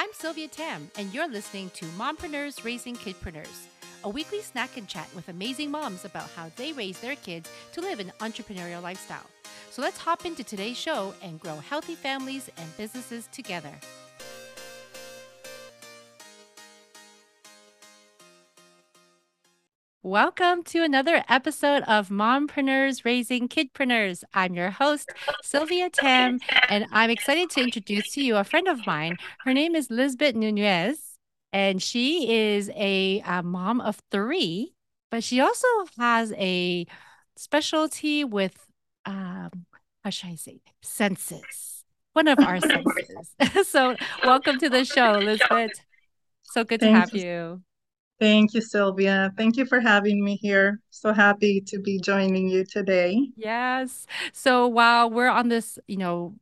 I'm Sylvia Tam, and you're listening to Mompreneurs Raising Kidpreneurs, a weekly snack and chat with amazing moms about how they raise their kids to live an entrepreneurial lifestyle. So let's hop into today's show and grow healthy families and businesses together. Welcome to another episode of Mompreneurs Raising Kidpreneurs. I'm your host, Sylvia Tam, and I'm excited to introduce to you a friend of mine. Her name is Lisbet Nunez, and she is a, a mom of three, but she also has a specialty with, um, how should I say, senses, one of our senses. so, welcome to the show, Lisbet. So good to have you. Thank you, Sylvia. Thank you for having me here. So happy to be joining you today. Yes. So while we're on this, you know,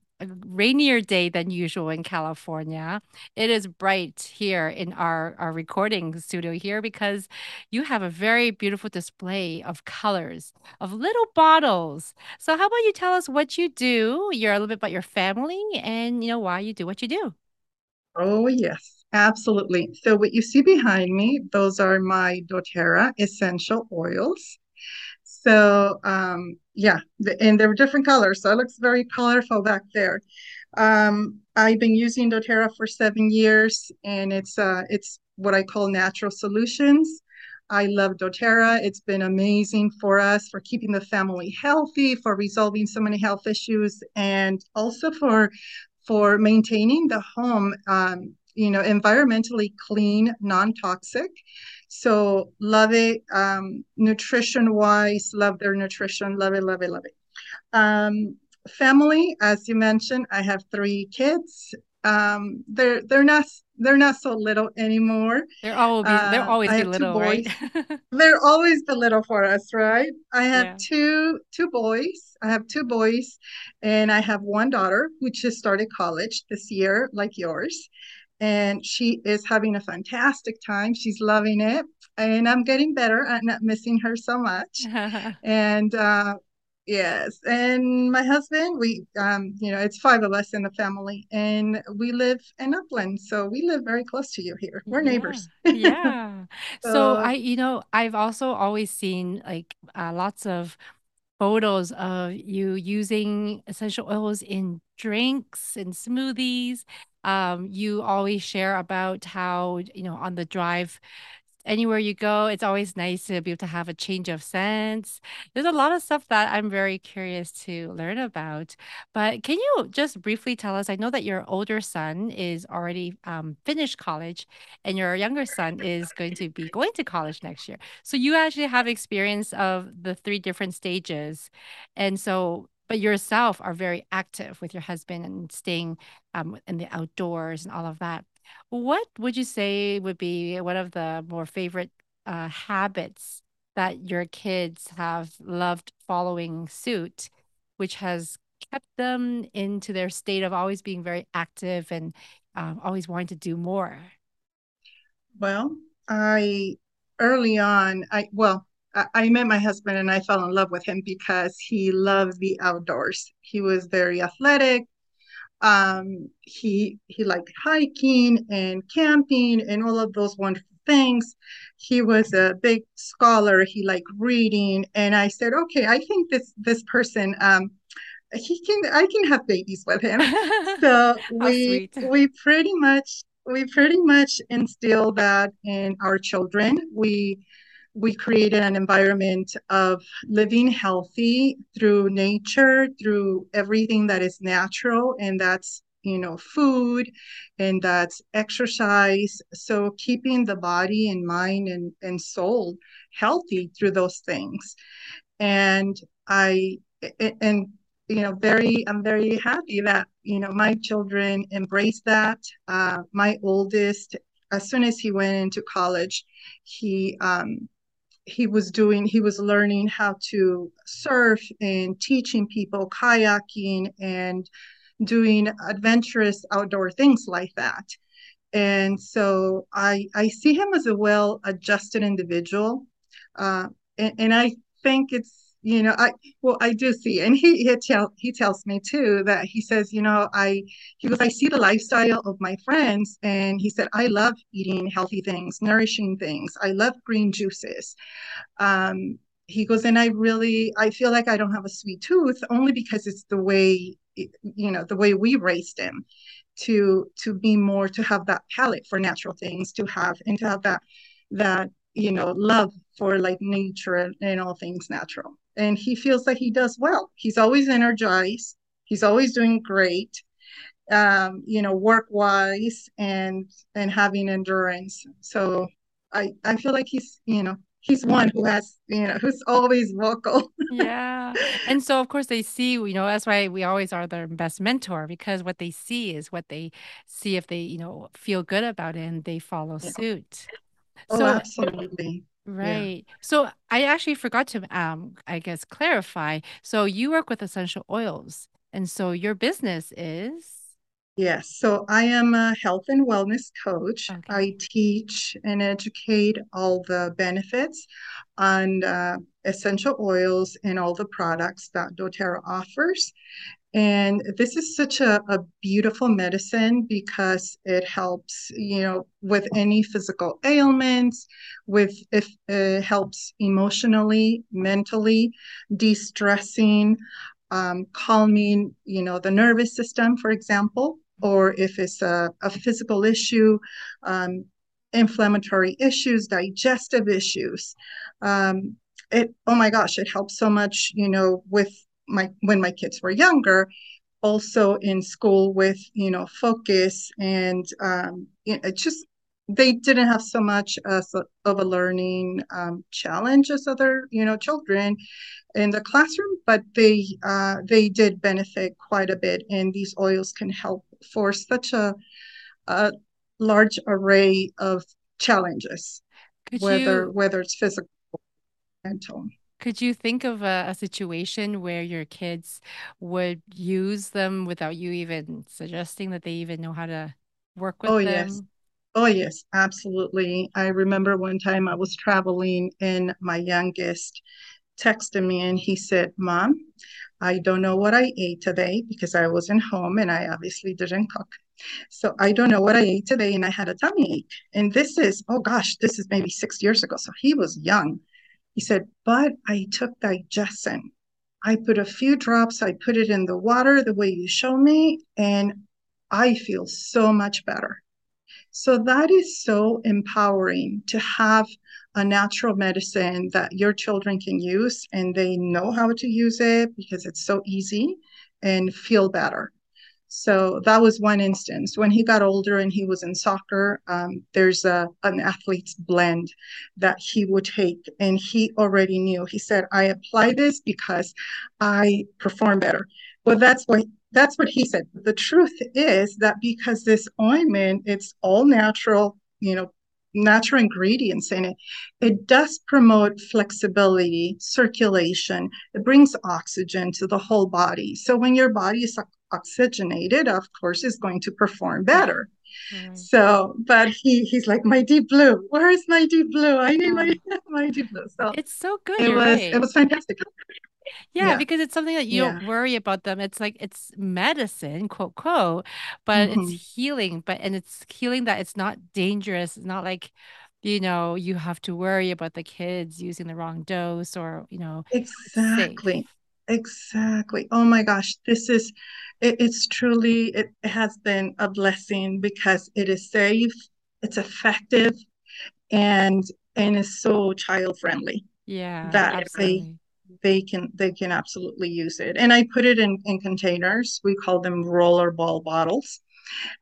rainier day than usual in California, it is bright here in our, our recording studio here because you have a very beautiful display of colors, of little bottles. So how about you tell us what you do, you're a little bit about your family and you know why you do what you do? Oh, yes. Absolutely. So what you see behind me, those are my doTERRA essential oils. So um, yeah, and they're different colors. So it looks very colorful back there. Um, I've been using doTERRA for seven years, and it's uh, it's what I call natural solutions. I love doTERRA. It's been amazing for us for keeping the family healthy, for resolving so many health issues, and also for for maintaining the home um, you know, environmentally clean, non-toxic. So love it. Um, nutrition wise, love their nutrition. Love it, love it, love it. Um, family, as you mentioned, I have three kids. Um, they're they're not they're not so little anymore. They're always they're uh, always be little, right? they're always the little for us, right? I have yeah. two two boys. I have two boys, and I have one daughter who just started college this year, like yours and she is having a fantastic time. She's loving it, and I'm getting better at not missing her so much. and uh, yes, and my husband, we, um, you know, it's five of us in the family, and we live in Upland, so we live very close to you here. We're yeah. neighbors. yeah. So, so I, you know, I've also always seen like uh, lots of photos of you using essential oils in drinks and smoothies. Um, you always share about how, you know, on the drive anywhere you go, it's always nice to be able to have a change of sense. There's a lot of stuff that I'm very curious to learn about. But can you just briefly tell us? I know that your older son is already um, finished college, and your younger son is going to be going to college next year. So you actually have experience of the three different stages. And so but yourself are very active with your husband and staying um, in the outdoors and all of that. What would you say would be one of the more favorite uh, habits that your kids have loved following suit, which has kept them into their state of always being very active and um, always wanting to do more? Well, I early on, I well, I, met my husband and I fell in love with him because he loved the outdoors. He was very athletic, um, he he liked hiking and camping and all of those wonderful things. He was a big scholar. He liked reading, and I said, okay, I think this this person. Um, he can I can have babies with him. So we we pretty much we pretty much instill that in our children. We we created an environment of living healthy through nature, through everything that is natural, and that's you know food and that's exercise. So keeping the body and mind and, and soul healthy through those things. And i and you know very i'm very happy that you know my children embrace that. Uh, my oldest as soon as he went into college he um, he was doing he was learning how to surf and teaching people kayaking and doing adventurous outdoor things like that. And so i i see him as a well adjusted individual. Uh, and, and i think it's you know i well i do see and he he, tell, he tells me too that he says you know i he goes i see the lifestyle of my friends and he said i love eating healthy things nourishing things. I love green juices. Um he goes and i really i feel like i don't have a sweet tooth only because it's the way you know the way we raised him to to be more to have that palate for natural things to have and to have that that you know love for like nature and, and all things natural and he feels like he does well. He's always energized. He's always doing great um you know work wise and and having endurance. So i i feel like he's you know he's one who has you know who's always vocal. Yeah. And so of course they see you know that's why we always are their best mentor because what they see is what they see if they you know feel good about it and they follow yeah. suit. Oh so absolutely yeah. Right. So i actually forgot to um i guess clarify. So you work with essential oils and so your business is? Yes, so I am a health and wellness coach. okay. I teach and educate all the benefits on uh, essential oils and all the products that doTERRA offers. And this is such a, a beautiful medicine because it helps, you know, with any physical ailments, with if it helps emotionally, mentally, de-stressing, um, calming, you know, the nervous system, for example or if it's a, a physical issue, um, inflammatory issues, digestive issues. Um, it oh my gosh, it helps so much, you know, with my when my kids were younger, also in school with you know focus and um, it just they didn't have so much as a, of a learning um, challenge as other you know children in the classroom, but they uh, they did benefit quite a bit, and these oils can help for such a, a large array of challenges, could whether you whether it's physical or mental. Could you think of a, a situation where your kids would use them without you even suggesting that they even know how to work with Oh yes. Oh yes, absolutely. I remember one time I was traveling and my youngest texted me and he said, Mom, I don't know what I ate today because I wasn't home and I obviously didn't cook. So I don't know what I ate today and I had a tummy ache. And this is, oh gosh, this is maybe six years ago. So he was young. He said, but I took digestion. I put a few drops, I put it in the water the way you show me, and I feel so much better. So that is so empowering to have a natural medicine that your children can use and they know how to use it because it's so easy and feel better. So that was one instance. When he got older and he was in soccer, um, there's a an athlete's blend that he would take, and he already knew. He said, "I apply this because I perform better." Well, that's what that's what he said. The truth is that because this ointment, it's all natural, you know, natural ingredients in it, it does promote flexibility, circulation. It brings oxygen to the whole body. So when your body is oxygenated, of course, is going to perform better. Mm. So, but he he's like my deep blue. Where is my deep blue? I need my my deep blue. So it's so good. It was right. it was fantastic. Yeah, yeah, because it's something that you yeah. don't worry about them. It's like it's medicine, quote quote, but mm-hmm. it's healing. But and it's healing that it's not dangerous. It's not like you know you have to worry about the kids using the wrong dose or you know exactly exactly. Oh my gosh this is it, it's truly it has been a blessing because it is safe it's effective and and is so child friendly yeah that absolutely. they they can they can absolutely use it. And i put it in in containers. We call them roller ball bottles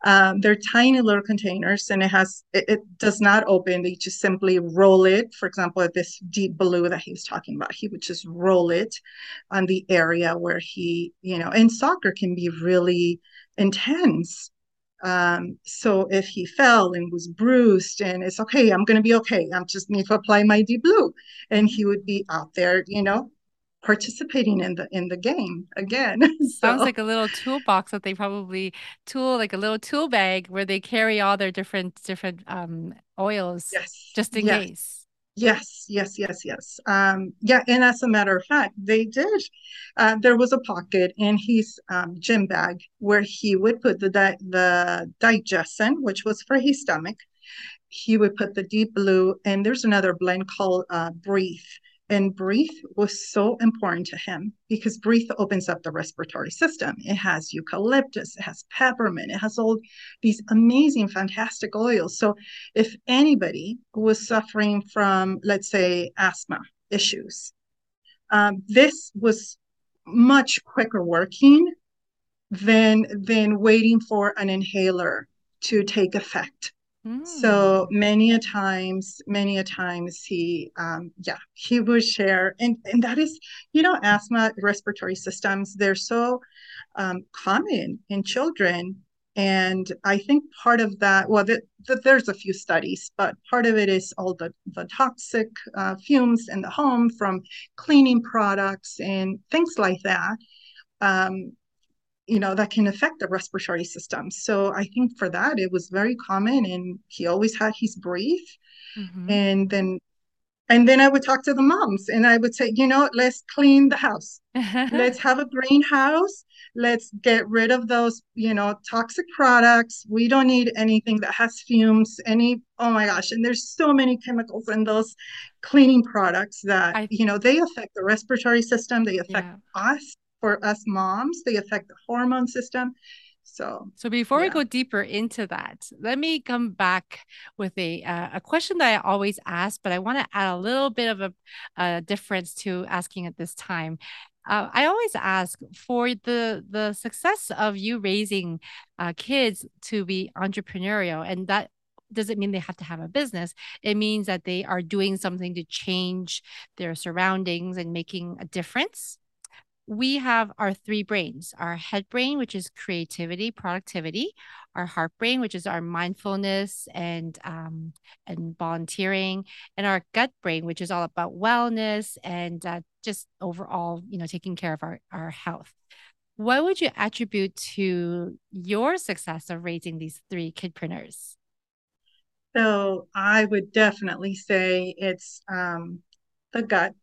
um, they're tiny little containers and it has, it, it, does not open. They just simply roll it. For example, this deep blue that he was talking about, he would just roll it on the area where he, you know, and soccer can be really intense. Um, so if he fell and was bruised and it's okay, I'm going to be okay. I'm just need to apply my deep blue. And he would be out there, you know, participating in the in the game again. so. Sounds like a little toolbox that they probably tool like a little tool bag where they carry all their different different um oils yes. just in yes. case. Yes, yes, yes, yes. Um, yeah, and as a matter of fact, they did. Uh, there was a pocket in his um, gym bag where he would put the di the digestion, which was for his stomach. He would put the deep blue, and there's another blend called uh, Breathe. And breathe was so important to him because breathe opens up the respiratory system. It has eucalyptus, it has peppermint, it has all these amazing, fantastic oils. So, if anybody was suffering from, let's say, asthma issues, um, this was much quicker working than than waiting for an inhaler to take effect. So Mm. many a times, many a times he, um, yeah, he would share, and and that is, you know, asthma, respiratory systems, they're so um, common in children, and I think part of that, well, the, the, there's a few studies, but part of it is all the the toxic uh, fumes in the home from cleaning products and things like that. Um, you know that can affect the respiratory system. So i think for that it was very common and he always had his breathe hmm and then and then i would talk to the moms and i would say you know let's clean the house. Let's have a greenhouse. Let's get rid of those you know toxic products. We don't need anything that has fumes any oh my gosh and there's so many chemicals in those cleaning products that I you know they affect the respiratory system they affect yeah. us for us moms they affect the hormone system so So before we go deeper into that, let me come back with a uh, a question that I always ask, but I want to add a little bit of a, a difference to asking at this time. Uh, I always ask for the the success of you raising uh, kids to be entrepreneurial, and that doesn't mean they have to have a business. It means that they are doing something to change their surroundings and making a difference we have our three brains our head brain, which is creativity, productivity, our heart brain, which is our mindfulness and um, and volunteering, and our gut brain, which is all about wellness and uh, just overall, you know, taking care of our, our health. What would you attribute to your success of raising these three kidpreneurs? so i would definitely say it's um the gut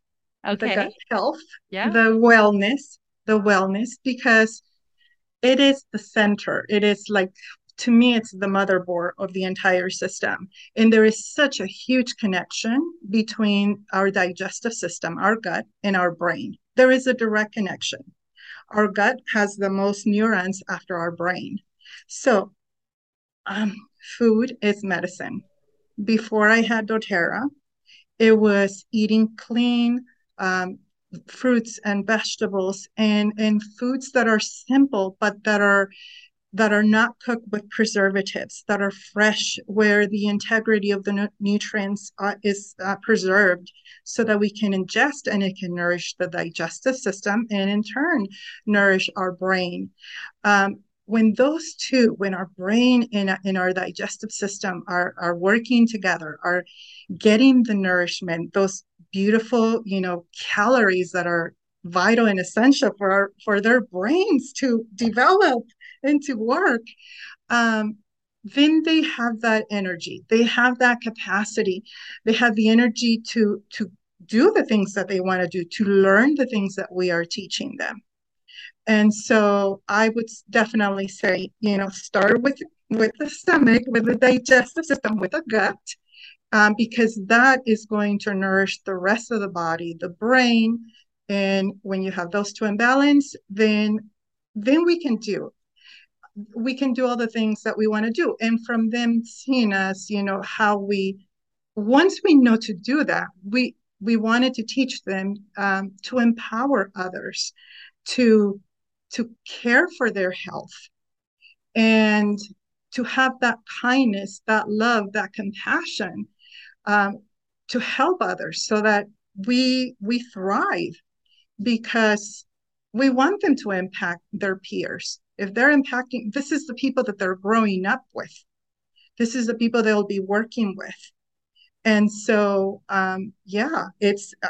the gut Okay. health Yeah. the wellness the wellness because it is the center. It is like, to me, it's the motherboard of the entire system. And there is such a huge connection between our digestive system, our gut, and our brain. There is a direct connection. Our gut has the most neurons after our brain. So, um, food is medicine. Before I had doTERRA, it was eating clean um, fruits and vegetables and, and foods that are simple but that are that are not cooked with preservatives, that are fresh, where the integrity of the nu- nutrients uh, is uh, preserved so that we can ingest and it can nourish the digestive system and in turn nourish our brain. Um, when those two, when our brain and, and our digestive system are, are working together, are getting the nourishment, those beautiful, you know, calories that are vital and essential for our, for their brains to develop and to work, um, then they have that energy. They have that capacity. They have the energy to to do the things that they want to do, to learn the things that we are teaching them. And so I would definitely say, you know, start with with the stomach, with the digestive system, with the gut, um, because that is going to nourish the rest of the body, the brain. And when you have those two in balance, then then we can do we can do all the things that we want to do. And from them seeing us, you know, how we once we know to do that, we we wanted to teach them um, to empower others to to care for their health and to have that kindness, that love, that compassion um, to help others so that we we thrive because we want them to impact their peers. If they're impacting, this is the people that they're growing up with. This is the people they'll be working with. And so, um, yeah, it's, uh,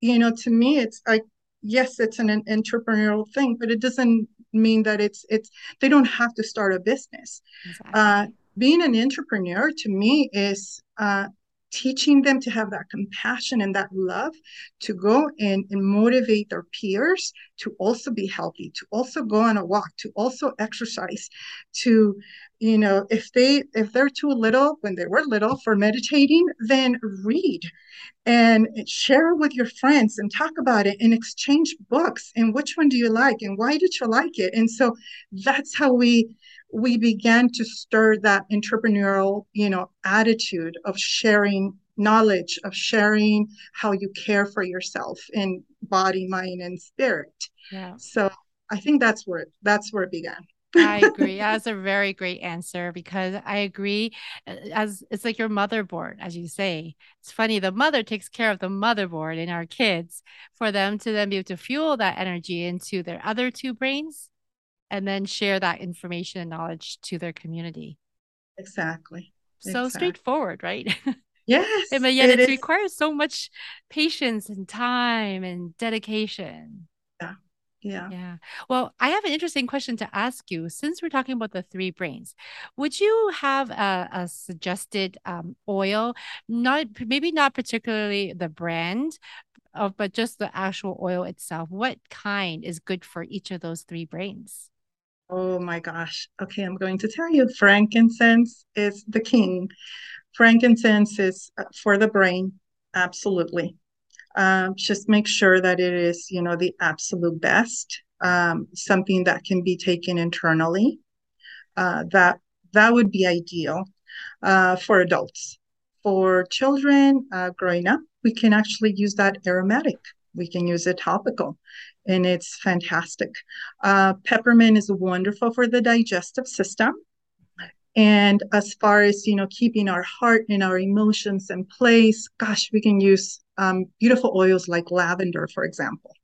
you know, to me, it's like, yes, it's an, an entrepreneurial thing, but it doesn't mean that it's, it's, they don't have to start a business. Uh, being an entrepreneur to me is uh, teaching them to have that compassion and that love to go and, and motivate their peers to also be healthy to also go on a walk to also exercise to you know if they if they're too little when they were little for meditating then read and share with your friends and talk about it and exchange books and which one do you like and why did you like it? And so that's how we we began to stir that entrepreneurial you know attitude of sharing knowledge of sharing how you care for yourself in body mind and spirit yeah so i think that's where that's where it began I agree. That's a very great answer because I agree. Uh, as it's like your motherboard, as you say. It's funny. The mother takes care of the motherboard in our kids for them to then be able to fuel that energy into their other two brains and then share that information and knowledge to their community. Exactly. So exactly. straightforward, right? Yes. but yet it, it requires so much patience and time and dedication. Yeah. Yeah. Well, I have an interesting question to ask you. Since we're talking about the three brains, would you have a, a suggested um, oil? Not maybe not particularly the brand, of, but just the actual oil itself. What kind is good for each of those three brains? Oh my gosh. Okay, I'm going to tell you frankincense is the king. Frankincense is uh, for the brain, absolutely. Um, just make sure that it is, you know, the absolute best, um, something that can be taken internally. Uh, that that would be ideal uh, for adults. For children uh, growing up, we can actually use that aromatic. We can use it topical, and it's fantastic. Uh, peppermint is wonderful for the digestive system. And as far as you know, keeping our heart and our emotions in place, gosh, we can use um, beautiful oils like lavender, for example.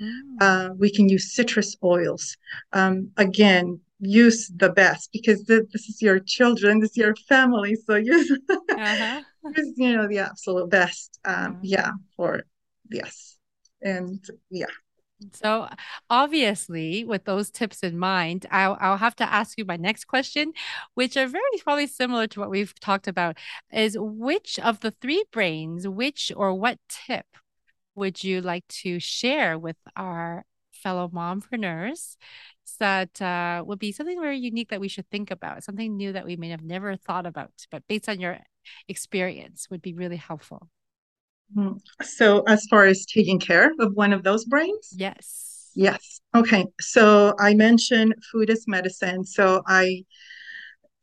Mm. Uh, we can use citrus oils. Um, again, use the best because th- this is your children, this is your family. So use, uh-huh. use you know, the absolute best. Um, yeah, for yes. And yeah. So obviously, with those tips in mind, I'll, I'll have to ask you my next question, which are very probably similar to what we've talked about, is which of the three brains, which or what tip would you like to share with our fellow mompreneurs that uh, would be something very unique that we should think about, something new that we may have never thought about, but based on your experience would be really helpful. So, as far as taking care of one of those brains? Yes. Yes. Okay. So, I mentioned food is medicine. So, I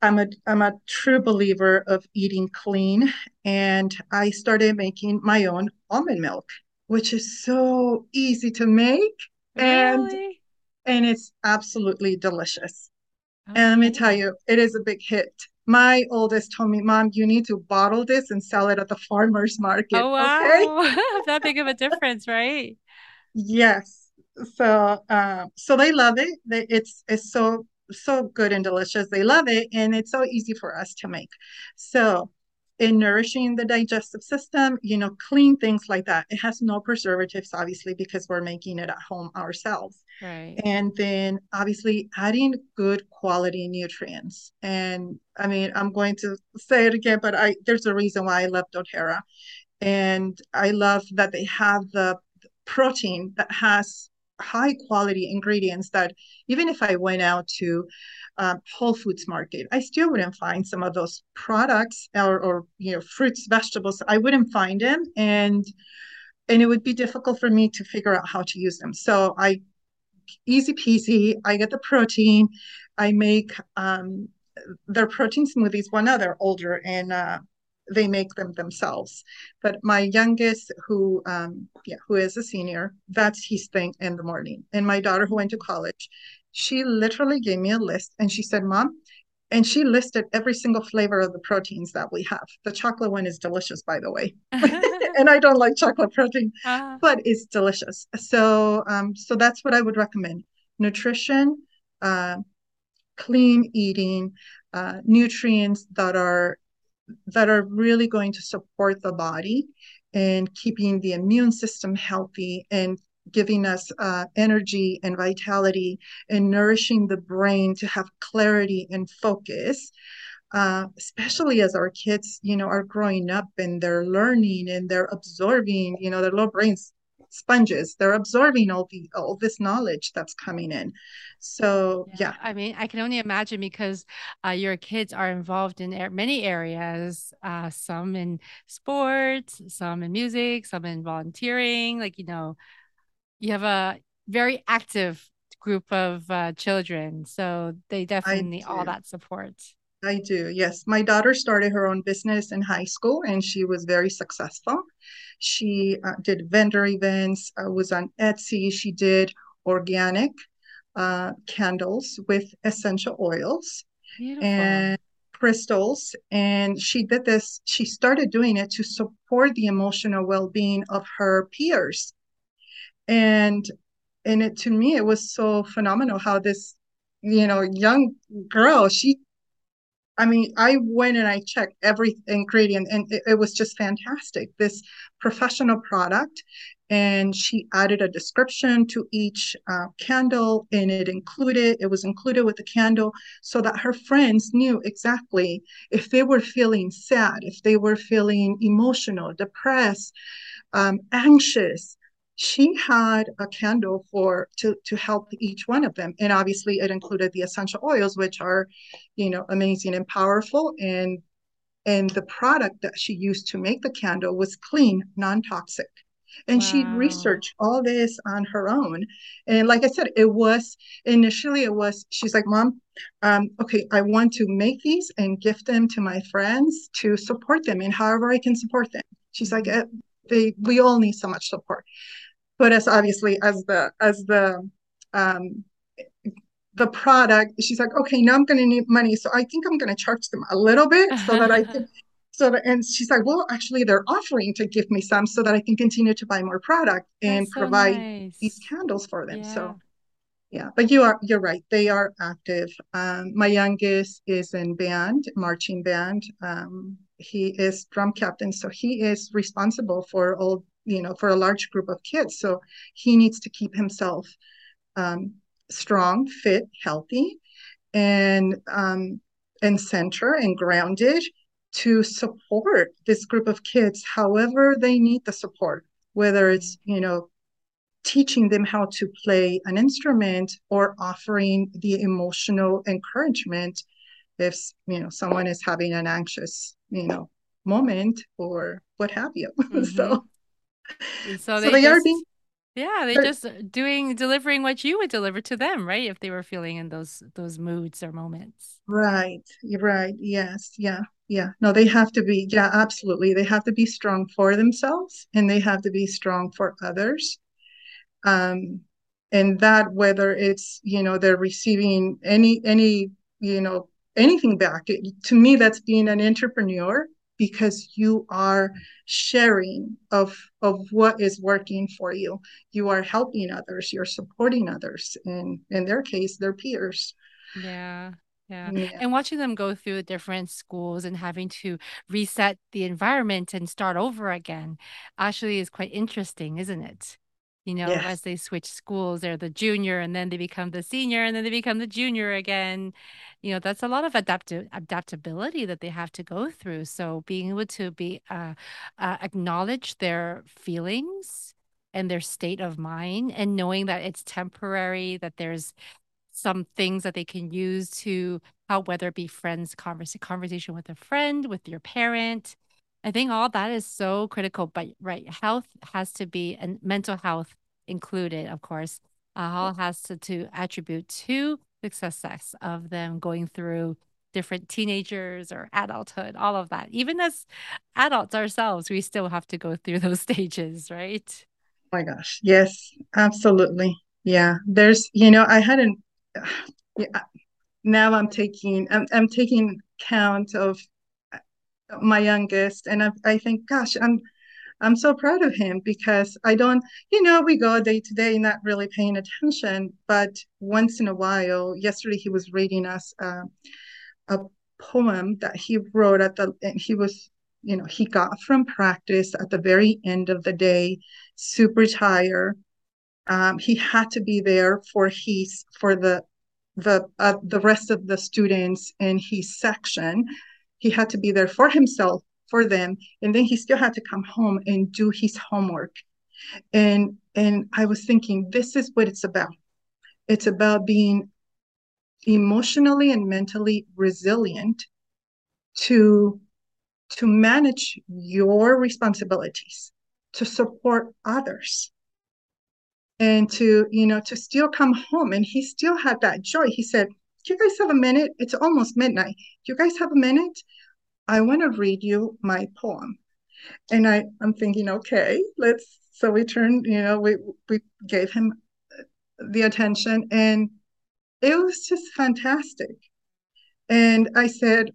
I'm a I'm a true believer of eating clean and I started making my own almond milk, which is so easy to make and and it's absolutely delicious. Okay. And let me tell you, it is a big hit my oldest told me, Mom, you need to bottle this and sell it at the farmer's market. Oh, wow. Okay? that big of a difference, right? Yes. So, uh, so they love it. They, it's, it's so, so good and delicious. They love it. And it's so easy for us to make. So, in nourishing the digestive system, you know, clean things like that. It has no preservatives, obviously, because we're making it at home ourselves. Right. And then obviously adding good quality nutrients. And I mean, I'm going to say it again, but I there's a reason why I love doTERRA. And I love that they have the protein that has high quality ingredients that even if I went out to um, Whole Foods market, I still wouldn't find some of those products or, or you know fruits, vegetables. I wouldn't find them, and and it would be difficult for me to figure out how to use them. So I easy peasy. I get the protein. I make um, their protein smoothies. One other older and uh, they make them themselves. But my youngest, who um, yeah, who is a senior, that's his thing in the morning. And my daughter, who went to college, she literally gave me a list and she said, "Mom." And she listed every single flavor of the proteins that we have. The chocolate one is delicious, by the way. and I don't like chocolate protein, uh-huh. but it's delicious. So, um, so that's what I would recommend: nutrition, uh, clean eating, uh, nutrients that are that are really going to support the body and keeping the immune system healthy and giving us uh, energy and vitality and nourishing the brain to have clarity and focus. uh, especially as our kids, you know, are growing up and they're learning and they're absorbing, you know, their little brains sponges. They're absorbing all the all this knowledge that's coming in. So yeah, yeah. I mean, I can only imagine because uh, your kids are involved in many areas. Uh, some in sports, some in music, some in volunteering. Like you know, you have a very active group of uh, children, so they definitely need all that support. I do. Yes. My daughter started her own business in high school and she was very successful. She uh, did vendor events, uh, was on Etsy. She did organic uh, candles with essential oils Beautiful. and crystals. And she did this, she started doing it to support the emotional well being of her peers. And and it to me it was so phenomenal how this you know young girl she I mean, I went and I checked every ingredient and it, it, was just fantastic. This professional product. And she added a description to each uh, candle and it included, it was included with the candle so that her friends knew exactly if they were feeling sad, if they were feeling emotional, depressed, um, anxious, she had a candle for to to help each one of them. And obviously it included the essential oils which are you know amazing and powerful. And and the product that she used to make the candle was clean non-toxic. And wow. she researched all this on her own. And like i said it was initially it was she's like mom um, okay i want to make these and gift them to my friends to support them in however i can support them. She's like mm-hmm. they, we all need so much support but as obviously as the as the um, the product she's like okay now i'm going to need money so i think i'm going to charge them a little bit so that i can so that, and she's like well actually they're offering to give me some so that i can continue to buy more product and so provide nice. these candles for them yeah. so yeah but you are you're right they are active um, my youngest is in band marching band um, he is drum captain so he is responsible for all you know, for a large group of kids. So he needs to keep himself um, strong, fit, healthy, and um, and center and grounded to support this group of kids, however they need the support, whether it's you know teaching them how to play an instrument or offering the emotional encouragement if you know someone is having an anxious you know moment or what have you mm-hmm. so so, so they, they just, are being yeah they're just doing delivering what you would deliver to them right? If they were feeling in those those moods or moments. Right. Right. Yes. Yeah. Yeah. No they have to be yeah absolutely. They have to be strong for themselves and they have to be strong for others. Um and that whether it's you know they're receiving any any you know anything back it, to me that's being an entrepreneur because you are sharing of of what is working for you you are helping others you're supporting others and in their case their peers yeah yeah. yeah. And watching them go through different schools and having to reset the environment and start over again actually is quite interesting, isn't it? You know, yes. as they switch schools, they're the junior and then they become the senior and then they become the junior again. You know, that's a lot of adaptive adaptability that they have to go through. So being able to be uh, uh, acknowledge their feelings and their state of mind and knowing that it's temporary, that there's some things that they can use to how whether it be friends converse, conversation with a friend, with your parent, I think all that is so critical, but right, health has to be and mental health included, of course. Uh, all has to, to attribute to the success of them going through different teenagers or adulthood, all of that. Even as adults ourselves, we still have to go through those stages, right? Oh my gosh. Yes, absolutely. Yeah. There's, you know, I hadn't, yeah, now I'm taking, I'm, I'm taking count of my youngest, and I, I think, gosh, I'm I'm so proud of him because I don't, you know, we go day to day not really paying attention, but once in a while, yesterday he was reading us uh, a poem that he wrote at the, and he was, you know, he got from practice at the very end of the day, super tired. Um, he had to be there for his for the the uh, the rest of the students in his section. He had to be there for himself, for them, and then he still had to come home and do his homework. And and I was thinking, this is what it's about. It's about being emotionally and mentally resilient to to manage your responsibilities to support others and to you know to still come home and he still had that joy he said do you guys have a minute? It's almost midnight. Do you guys have a minute? I want to read you my poem. And i i'm thinking okay let's so we turned you know we we gave him uh, the attention and it was just fantastic. And i said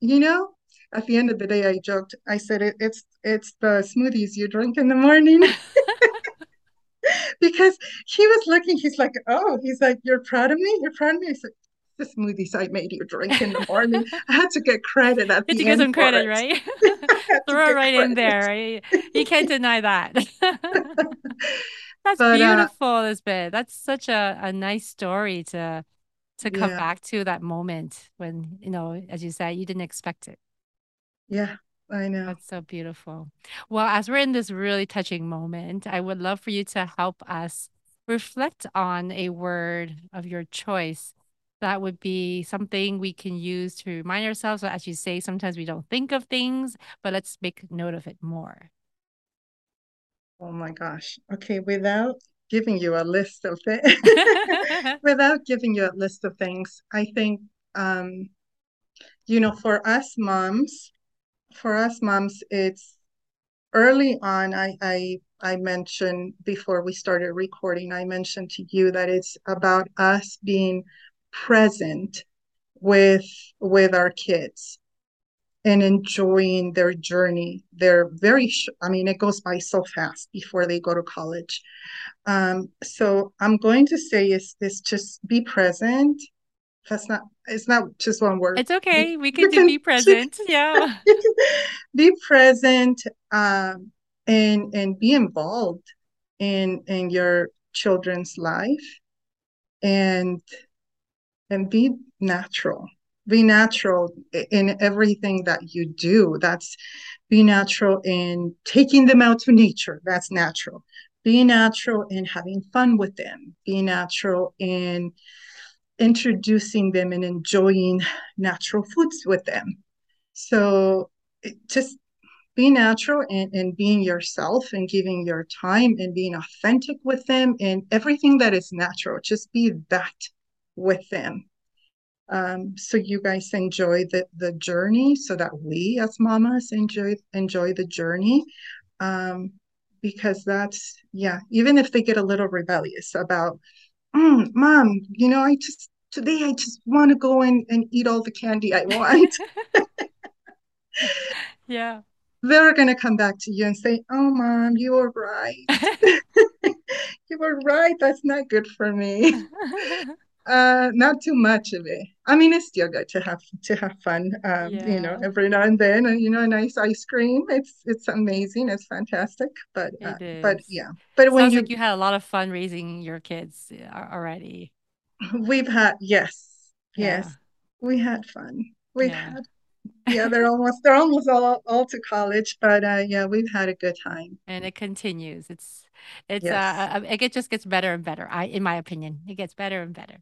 you know at the end of the day i joked i said it, it's it's the smoothies you drink in the morning. Because he was looking, he's like, oh, he's like, you're proud of me? You're proud of me? I said, the smoothies I made you drink in the morning. I had to get credit at the to get some credit, it. right? Throw it right credit. in there, right? You can't deny that. That's but, beautiful, uh, Elizabeth. That's such a, a nice story to to come yeah. back to that moment when, you know, as you said, you didn't expect it. Yeah. I know. That's so beautiful. Well, as we're in this really touching moment, I would love for you to help us reflect on a word of your choice that would be something we can use to remind ourselves. So as you say, sometimes we don't think of things, but let's make note of it more. Oh my gosh. Okay, without giving you a list of things, without giving you a list of things, I think, um, you know, for us moms, for us moms, it's early on. I I I mentioned before we started recording. I mentioned to you that it's about us being present with with our kids and enjoying their journey. They're very, I mean, it goes by so fast before they go to college. Um, so I'm going to say is this just be present. That's not it's not just one word. It's okay. We can, do be present. Yeah. Be present um and and be involved in in your children's life. And and be natural. Be natural in everything that you do. That's be natural in taking them out to nature. That's natural. Be natural in having fun with them. Be natural in introducing them and enjoying natural foods with them. So just be natural and, and being yourself and giving your time and being authentic with them and everything that is natural. Just be that with them. Um, so you guys enjoy the the journey so that we as mamas enjoy enjoy the journey um, because that's yeah even if they get a little rebellious about mm, mom, you know, I just today I just want to go in and eat all the candy I want. yeah. They're going to come back to you and say, Oh, mom, you were right. you were right. That's not good for me. Uh, not too much of it. I mean, it's still good to have to have fun. Um, yeah. you know, every now and then, and you know, a nice ice cream. It's it's amazing. It's fantastic. But uh, but yeah. But Sounds when you like you had a lot of fun raising your kids uh, already. We've had yes, yes, yeah. we had fun. We've yeah. had yeah, they're almost they're almost all all to college, but uh, yeah, we've had a good time. And it continues. It's it's yes. uh, it just gets better and better. I, in my opinion, it gets better and better.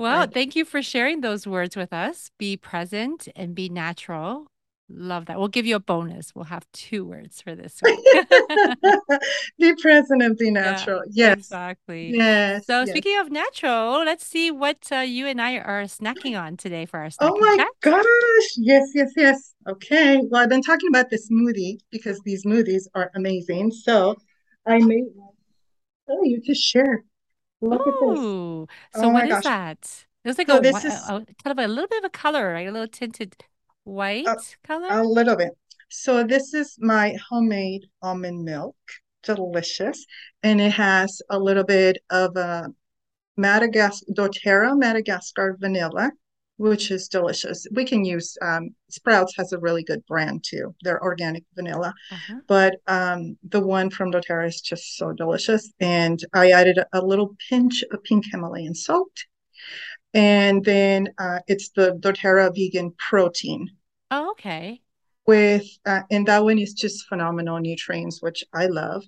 Well, thank you for sharing those words with us. Be present and be natural. Love that. We'll give you a bonus. We'll have two words for this be present and be natural. Yeah, yes. Exactly. Yes. So yes. speaking of natural, let's see what uh, you and I are snacking on today for our snack. Oh my chat. gosh. Yes, yes, yes. Okay. Well, I've been talking about the smoothie because these smoothies are amazing. So I made one. Oh, you just share. Look Ooh, at this. So oh what is gosh. that? It's like so a, this is, a, kind of a little bit of a color, right? A little tinted white a, color. A little bit. So this is my homemade almond milk, delicious, and it has a little bit of a Madagascar doTERRA Madagascar vanilla, which is delicious. We can use um, Sprouts has a really good brand too. They're organic vanilla, uh-huh. but um, the one from doTERRA is just so delicious. And I added a, little pinch of pink Himalayan salt And then uh, it's the doTERRA vegan protein. Oh, okay. With uh, and that one is just phenomenal nutrients, which I love,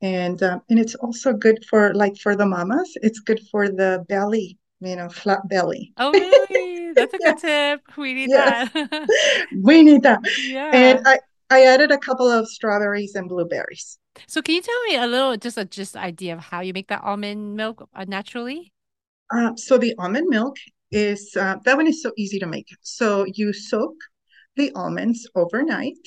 and um, and it's also good for like for the mamas. It's good for the belly, you know, flat belly. Oh, really? That's a Yeah. good tip. We need Yes, that. we need that. Yeah. And I I added a couple of strawberries and blueberries. So can you tell me a little, just a just idea of how you make that almond milk uh, naturally? Uh, so the almond milk is uh, that one is so easy to make. So you soak the almonds overnight.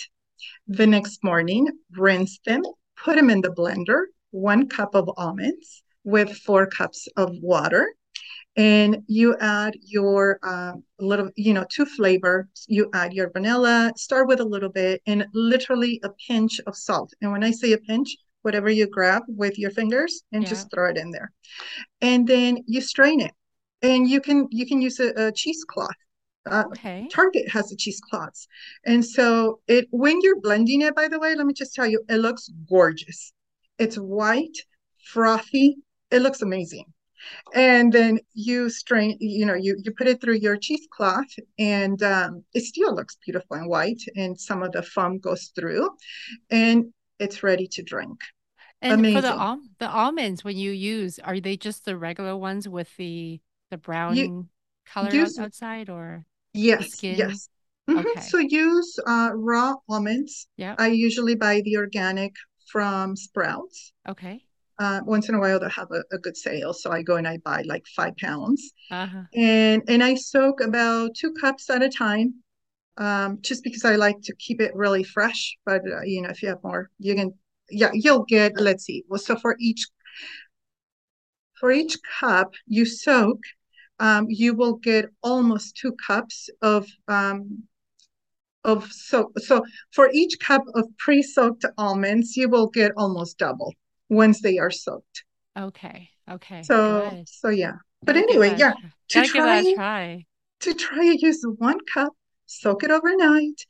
The next morning, rinse them, put them in the blender, one cup of almonds with four cups of water. And you add your uh, little, you know, to flavor, you add your vanilla, start with a little bit and literally a pinch of salt. And when I say a pinch, whatever you grab with your fingers and Yeah. just throw it in there. And then you strain it. And you can you can use a, a cheesecloth uh, Okay. target has the cheesecloths and so it when you're blending it by the way let me just tell you it looks gorgeous. It's white frothy. It looks amazing and then you strain you know you you put it through your cheesecloth and um, it still looks beautiful and white and some of the foam goes through and it's ready to drink And for the amazing al the almonds, when you use, are they just the regular ones with the the you brown color out, use outside or Yes, skin? yes. hmm So use uh, raw almonds. yeah I usually buy the organic from Sprouts. Okay. Uh, once in a while, they'll have a, a good sale, so I go and I buy like five pounds, Uh-huh. and and I soak about two cups at a time, um, just because I like to keep it really fresh. But uh, you know, if you have more, you can, yeah, you'll get. Let's see. Well, so for each for each cup you soak, um, you will get almost two cups of um, of so so for each cup of pre-soaked almonds you will get almost double once they are soaked Okay. Okay. so Good. so yeah but Gotta anyway yeah to Gotta give that a try try. to try use one cup soak it overnight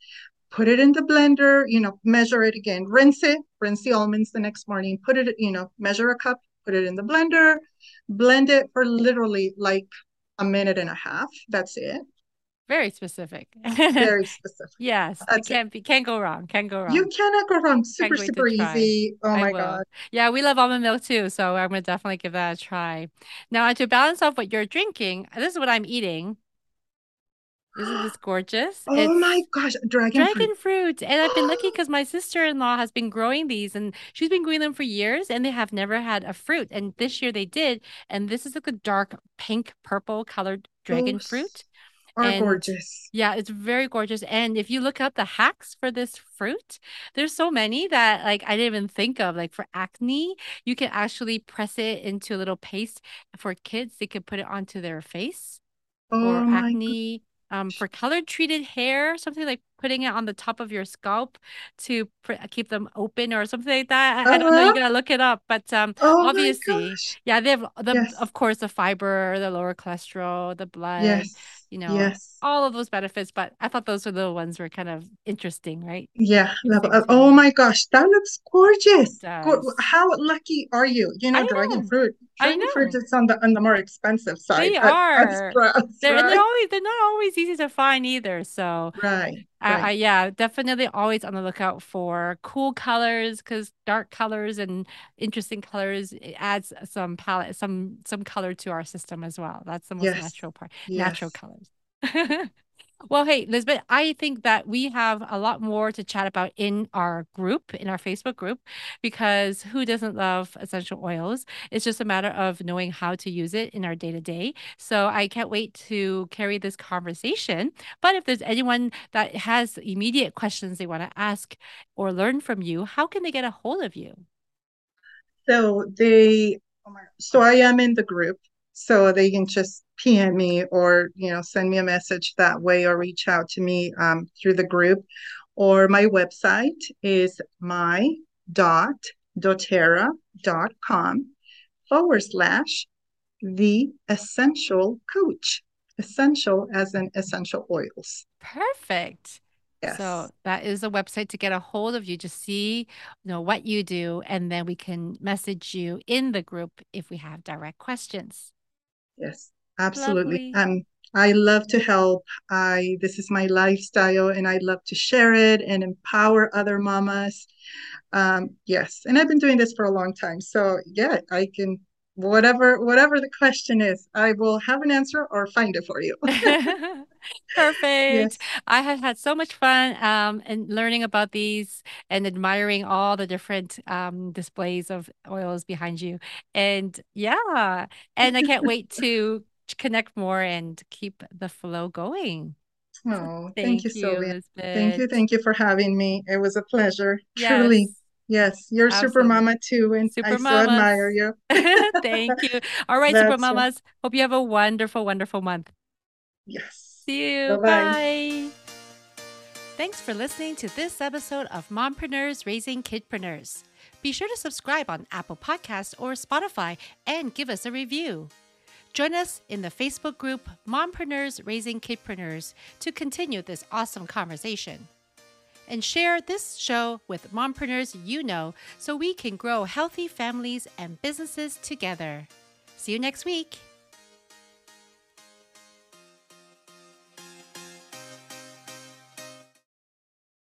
put it in the blender you know measure it again rinse it rinse the almonds the next morning put it you know measure a cup put it in the blender blend it for literally like a minute and a half that's it Very specific. very specific Yes, it that's it can't be, can't go wrong. Can't go wrong. you cannot go wrong super super easy oh I my will. god Yeah, we love almond milk too, so I'm gonna definitely give that a try. Now, to balance off what you're drinking, this is what I'm eating. Isn't this gorgeous? Oh my gosh, dragon fruit. dragon fruit. And I've been lucky because my sister-in-law has been growing these and she's been growing them for years and they have never had a fruit. And this year they did. And this is like a dark pink purple colored oh dragon fruit. Are And gorgeous. yeah, it's very gorgeous. And if you look up the hacks for this fruit, there's so many that like I didn't even think of. Like for acne, you can actually press it into a little paste for kids. They could put it onto their face Oh or acne. Um, for color treated hair, something like putting it on the top of your scalp to pr keep them open or something like that. I, I don't know. You Uh-huh. gotta look it up. But um, Oh obviously, yeah, they have the Yes. of course the fiber, the lower cholesterol, the blood, Yes. You know, Yes. all of those benefits. But I thought those were the ones were kind of interesting, right? Yeah. Interesting uh, Oh my gosh, that looks gorgeous. How lucky are you? You I know, dragon know. fruit. I Dragon fruit is on the on the more expensive side They are. They're and they're always they're not always easy to find either. So Right. I, I yeah, definitely always on the lookout for cool colors because dark colors and interesting colors it adds some palette, some some color to our system as well. That's the most Yes. natural part, natural colors. Well, hey, Lisbet, I think that we have a lot more to chat about in our group, in our Facebook group, because who doesn't love essential oils? It's just a matter of knowing how to use it in our day to day. So I can't wait to carry this conversation. But if there's anyone that has immediate questions they want to ask or learn from you, how can they get a hold of you? So they, so I am in the group, so they can just PM me or, you know, send me a message that way or reach out to me um, through the group. Or my website is my dot doterra.com forward slash the essential coach. Essential as in essential oils. Perfect. Yes. So that is a website to get a hold of you, to see, you know, what you do, and then we can message you in the group if we have direct questions. Yes. absolutely. Um, I love to help. I this is my lifestyle, and I love to share it and empower other mamas. Um, yes, and I've been doing this for a long time, so yeah, I can whatever whatever the question is, I will have an answer or find it for you. Perfect. Yes. I have had so much fun um, and learning about these and admiring all the different um, displays of oils behind you. And yeah, and I can't wait to connect more and keep the flow going. Oh, thank, thank you, Sylvia. Thank you. Thank you for having me. It was a pleasure. Yes. Truly. Yes, you're Absolutely. super mama too, and super I mamas. so admire you. Thank you. All right, super mamas. Hope you have a wonderful, wonderful month. Yes. See you. Bye-bye. Bye. Thanks for listening to this episode of Mompreneurs Raising Kidpreneurs. Be sure to subscribe on Apple Podcasts or Spotify and give us a review. Join us in the Facebook group Mompreneurs Raising Kidpreneurs to continue this awesome conversation and share this show with mompreneurs you know so we can grow healthy families and businesses together. See you next week.